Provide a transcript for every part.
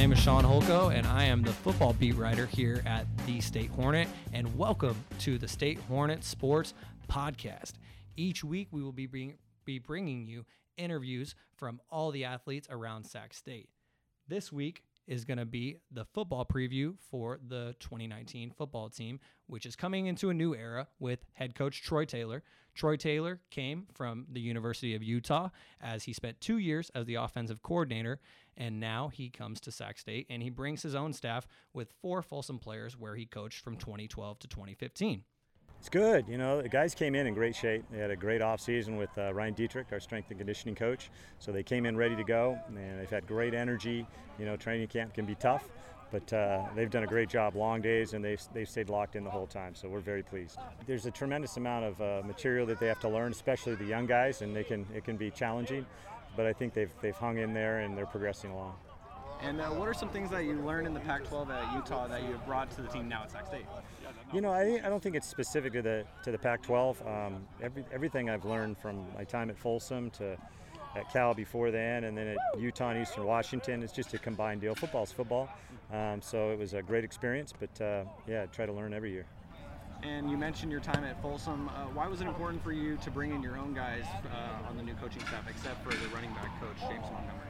name is Shaun Holkko, and I am the football beat writer here at the State Hornet. And welcome to the State Hornet Sports Podcast. Each week, we will be, bring, be bringing you interviews from all the athletes around Sac State. This week is going to be the football preview for the 2019 football team, which is coming into a new era with head coach Troy Taylor. Troy Taylor came from the University of Utah as he spent two years as the offensive coordinator, and now he comes to Sac State and he brings his own staff with four Folsom players where he coached from 2012 to 2015. It's good. You know, the guys came in in great shape. They had a great offseason with uh, Ryan Dietrich, our strength and conditioning coach. So they came in ready to go, and they've had great energy. You know, training camp can be tough, but uh, they've done a great job. Long days, and they've, they've stayed locked in the whole time. So we're very pleased. There's a tremendous amount of uh, material that they have to learn, especially the young guys, and they can it can be challenging. But I think they've, they've hung in there and they're progressing along. And uh, what are some things that you learned in the Pac-12 at Utah that you have brought to the team now at Sac State? You know, I, I don't think it's specific to the to the Pac-12. Um, every, everything I've learned from my time at Folsom to at Cal before then, and then at Utah and Eastern Washington, it's just a combined deal. Football's football, um, so it was a great experience. But uh, yeah, I try to learn every year. And you mentioned your time at Folsom. Uh, why was it important for you to bring in your own guys uh, on the new coaching staff, except for the running back coach James Montgomery?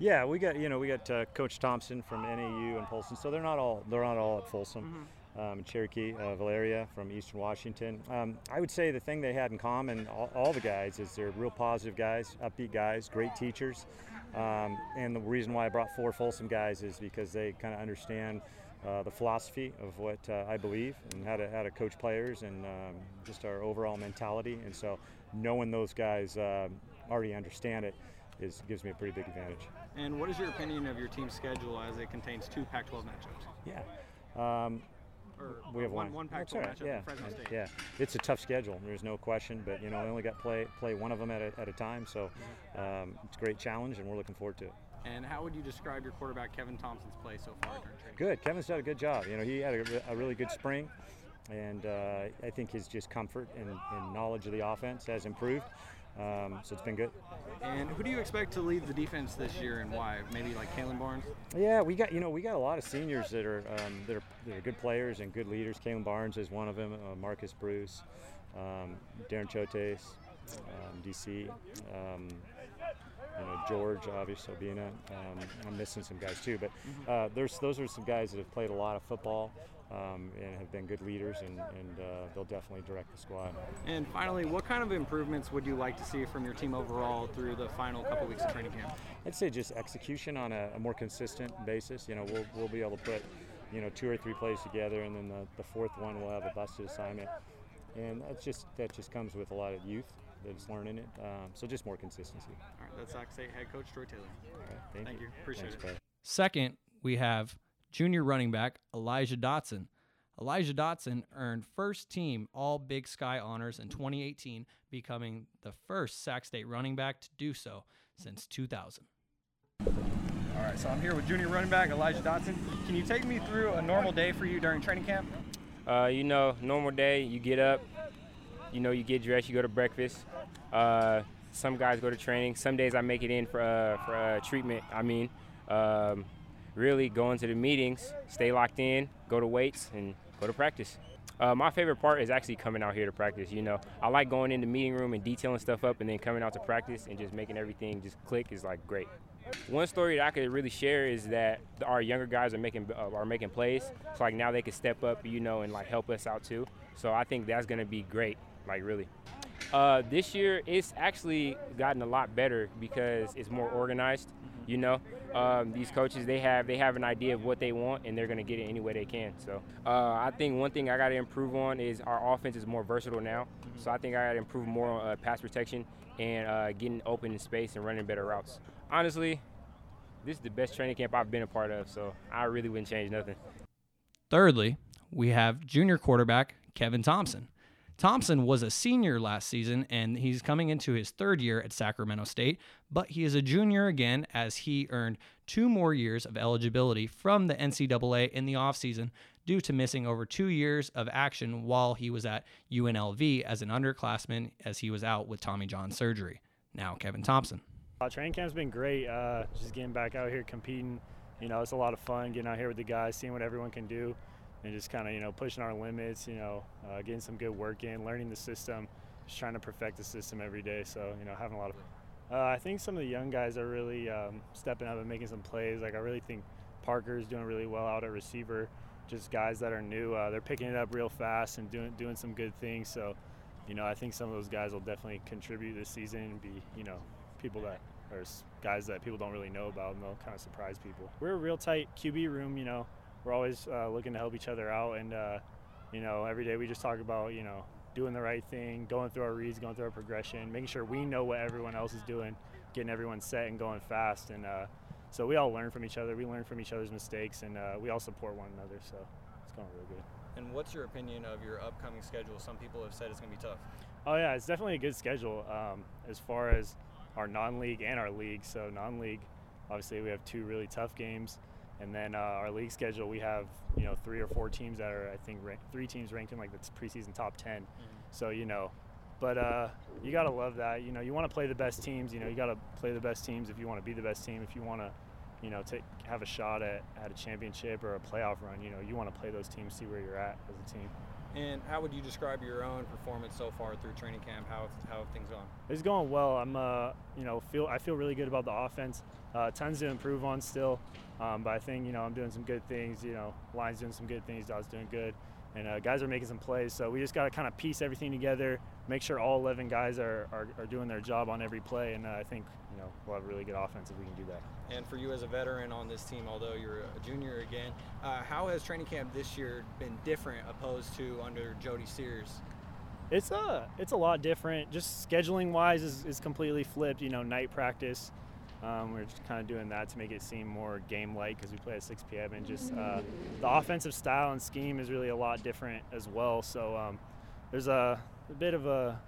Yeah, we got you know we got uh, Coach Thompson from NAU and Folsom, so they're not all they're not all at Folsom. Mm-hmm. Um, Cherokee uh, Valeria from Eastern Washington. Um, I would say the thing they had in common, all, all, the guys, is they're real positive guys, upbeat guys, great teachers. Um, and the reason why I brought four Folsom guys is because they kind of understand uh, the philosophy of what uh, I believe and how to how to coach players and um, just our overall mentality. And so knowing those guys um, already understand it is gives me a pretty big advantage. And what is your opinion of your team's schedule as it contains two Pac-12 matchups? Yeah. Um, we have one. One, one Pac-12 right. matchup yeah. Fresno State. Yeah, it's a tough schedule. There's no question, but you know, we only got play play one of them at a, at a time, so um, it's a great challenge, and we're looking forward to it. And how would you describe your quarterback Kevin Thomson's play so far during training? Good. Kevin's done a good job. You know, he had a, a really good spring, and uh, I think his just comfort and, and knowledge of the offense has improved. Um, so it's been good. And who do you expect to lead the defense this year, and why? Maybe like Caelan Barnes. Yeah, we got you know we got a lot of seniors that are um, that are that are good players and good leaders. Caelan Barnes is one of them. Uh, Marcus Bruce, um, Darren Chotes, um, DC. You know George, obviously Obina. Um, I'm missing some guys too, but mm-hmm. uh, there's those are some guys that have played a lot of football um, and have been good leaders, and, and uh, they'll definitely direct the squad. And finally, what kind of improvements would you like to see from your team overall through the final couple weeks of training camp? I'd say just execution on a, a, more consistent basis. You know, we'll, we'll be able to put you know two or three plays together, and then the, the fourth one will have a busted assignment, and that's just that just comes with a lot of youth that's learning it. Um, so just more consistency. All right, that's Sac State head coach Troy Taylor. All right, thank, thank you. you. Appreciate Thanks, it. Second, we have junior running back Elijah Dotson. Elijah Dotson earned first team All Big Sky honors in 2018, becoming the first Sac State running back to do so since 2000. All right, so I'm here with junior running back Elijah Dotson. Can you take me through a normal day for you during training camp? Uh, you know, normal day, you get up, you know, you get dressed, you go to breakfast. Uh, some guys go to training. Some days I make it in for, uh, for uh, treatment. I mean, um, really going to the meetings, stay locked in, go to weights, and go to practice. Uh, my favorite part is actually coming out here to practice. You know, I like going in the meeting room and detailing stuff up, and then coming out to practice and just making everything just click is like great. One story that I could really share is that our younger guys are making uh, are making plays. So like now they can step up, you know, and like help us out too. So I think that's gonna be great. Like really. Uh, this year it's actually gotten a lot better because it's more organized. You know, um, these coaches they have they have an idea of what they want and they're going to get it any way they can. So uh, I think one thing I got to improve on is our offense is more versatile now. Mm-hmm. So I think I got to improve more on uh, pass protection and uh, getting open in space and running better routes. Honestly, this is the best training camp I've been a part of, so I really wouldn't change nothing. Thirdly, we have junior quarterback Kevin Thomson. Thomson was a senior last season and he's coming into his third year at Sacramento State, but he is a junior again as he earned two more years of eligibility from the NCAA in the offseason due to missing over two years of action while he was at UNLV as an underclassman as he was out with Tommy John surgery. Now, Kevin Thomson. Uh, training camp's been great. Uh, just getting back out here competing you know, it's a lot of fun getting out here with the guys, seeing what everyone can do, and just kind of you know pushing our limits. You know, uh, getting some good work in, learning the system, just trying to perfect the system every day. So you know, having a lot of. Uh, I think some of the young guys are really um, stepping up and making some plays. Like I really think Parker's doing really well out at receiver. Just guys that are new, uh, they're picking it up real fast and doing doing some good things. So, you know, I think some of those guys will definitely contribute this season and be, you know, people that or guys that people don't really know about, and they'll kind of surprise people. We're a real tight QB room. You know, we're always uh, looking to help each other out, and uh, you know, every day we just talk about you know doing the right thing, going through our reads, going through our progression, making sure we know what everyone else is doing, getting everyone set and going fast, and uh, so we all learn from each other. We learn from each other's mistakes, and uh, we all support one another. So it's going really good. And what's your opinion of your upcoming schedule? Some people have said it's going to be tough. Oh yeah, it's definitely a good schedule um, as far as our non-league and our league. So non-league, obviously we have two really tough games, and then uh, our league schedule we have you know three or four teams that are I think rank, three teams ranked in like the preseason top 10 mm-hmm. So you know, but uh, you gotta love that. You know, you want to play the best teams. You know, you gotta play the best teams if you want to be the best team. If you want to, you know, take have a shot at, at a championship or a playoff run. You know, you want to play those teams, see where you're at as a team. And how would you describe your own performance so far through training camp? How have, how have things gone? It's going well. I'm, uh, you know, feel I feel really good about the offense. Uh, tons to improve on still, um, but I think you know I'm doing some good things. You know, line's doing some good things. Dot's doing good, and uh, guys are making some plays. So we just got to kind of piece everything together, make sure all 11 guys are, are, are doing their job on every play, and uh, I think you know we'll have a really good offense if we can do that. And for you as a veteran on this team, although you're a junior again, uh, how has training camp this year been different opposed to under Jody Sears? It's a uh, it's a lot different. Just scheduling wise is, is completely flipped. You know, night practice. Um, we're just kind of doing that to make it seem more game like because we play at 6 p.m. and just uh, the offensive style and scheme is really a lot different as well. So um, there's a, a, bit of a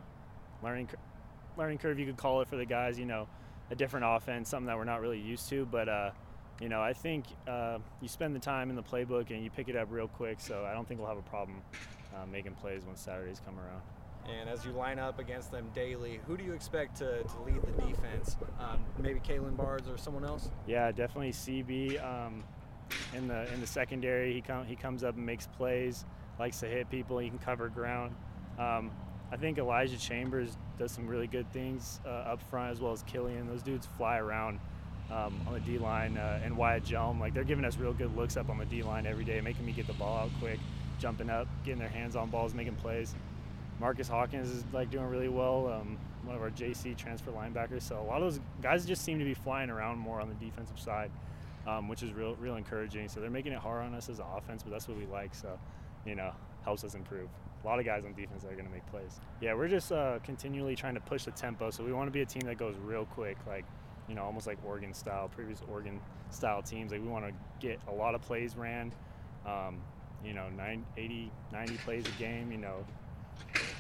learning learning curve you could call it for the guys. You know, a different offense, something that we're not really used to. But uh, you know, I think uh, you spend the time in the playbook and you pick it up real quick. So I don't think we'll have a problem uh, making plays when Saturdays come around. And as you line up against them daily, who do you expect to, to lead the defense? Um, maybe Caelan Barnes or someone else? Yeah, definitely CB. Um, in the in the secondary, he com- he comes up and makes plays, likes to hit people. He can cover ground. Um, I think Elijah Chambers does some really good things uh, up front as well as Killian. Those dudes fly around um, on the D line uh, and Wyatt Jelm. Like they're giving us real good looks up on the D line every day, making me get the ball out quick, jumping up, getting their hands on balls, making plays. Marcus Hawkins is like doing really well. Um, one of our JC transfer linebackers. So a lot of those guys just seem to be flying around more on the defensive side, um, which is real, real encouraging. So they're making it hard on us as an offense, but that's what we like. So, you know, helps us improve a lot of guys on defense that are going to make plays. Yeah, we're just uh, continually trying to push the tempo. So we want to be a team that goes real quick, like you know, almost like Oregon style, previous Oregon style teams. Like we want to get a lot of plays ran. Um, you know, 90, 80, 90 plays a game. You know,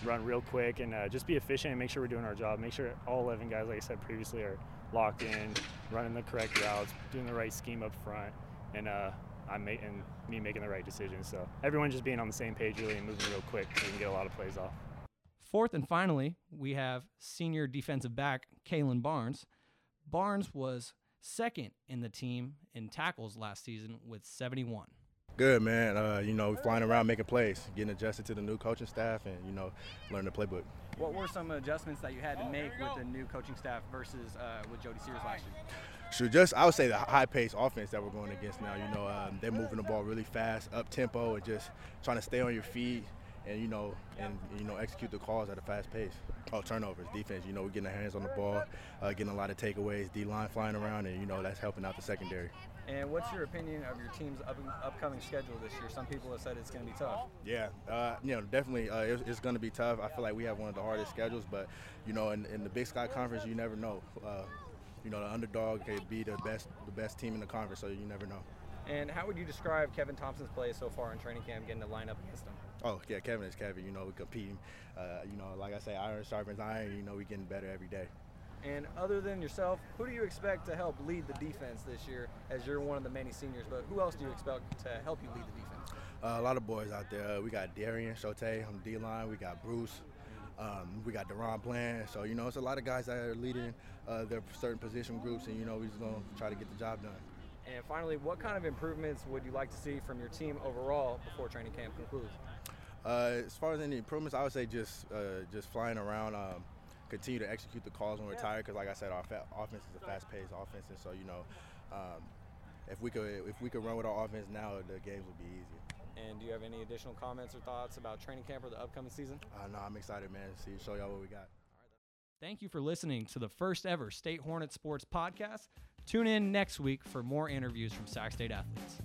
run real quick and uh, just be efficient and make sure we're doing our job. Make sure all 11 guys, like I said previously, are locked in, running the correct routes, doing the right scheme up front, and uh, I'm making me making the right decisions. So everyone just being on the same page really and moving real quick so we can get a lot of plays off. Fourth and finally, we have senior defensive back Caelan Barnes. Barnes was second in the team in tackles last season with 71. Good man. Uh, you know, flying around making plays, getting adjusted to the new coaching staff, and you know, learn the playbook. What were some adjustments that you had to make with the new coaching staff versus uh, with Jody Sears last year? Sure, just I would say the high-paced offense that we're going against now. You know, um, they're moving the ball really fast, up tempo, and just trying to stay on your feet, and you know, and you know, execute the calls at a fast pace. Oh, turnovers, defense. You know, we're getting our hands on the ball, uh, getting a lot of takeaways, D line flying around, and you know, that's helping out the secondary. And what's your opinion of your team's up, upcoming schedule this year? Some people have said it's going to be tough. Yeah, uh, you know, definitely uh, it's, it's going to be tough. I feel like we have one of the hardest schedules, but you know, in, in the Big Sky Conference, you never know. Uh, you know, the underdog could be the best the best team in the conference, so you never know. And how would you describe Kevin Thomson's play so far in training camp, getting to line up against him? Oh yeah, Kevin is Kevin. You know, we compete. Uh, you know, like I say, iron sharpens iron. You know, we getting better every day. And other than yourself, who do you expect to help lead the defense this year? As you're one of the many seniors, but who else do you expect to help you lead the defense? Uh, a lot of boys out there. Uh, we got Darian Shote on the D line. We got Bruce. Um, we got DaRon Bland. So, you know, it's a lot of guys that are leading uh, their certain position groups, and, you know, we're just going to try to get the job done. And finally, what kind of improvements would you like to see from your team overall before training camp concludes? Uh, as far as any improvements, I would say just uh, just flying around, um, continue to execute the calls when we're tired. Because like I said, our fa- offense is a fast-paced offense, and so you know, um, if we could if we could run with our offense now, the games would be easier. And do you have any additional comments or thoughts about training camp or the upcoming season? Uh, no, I'm excited, man. To see show y'all what we got. Thank you for listening to the first ever State Hornet Sports podcast. Tune in next week for more interviews from Sac State athletes.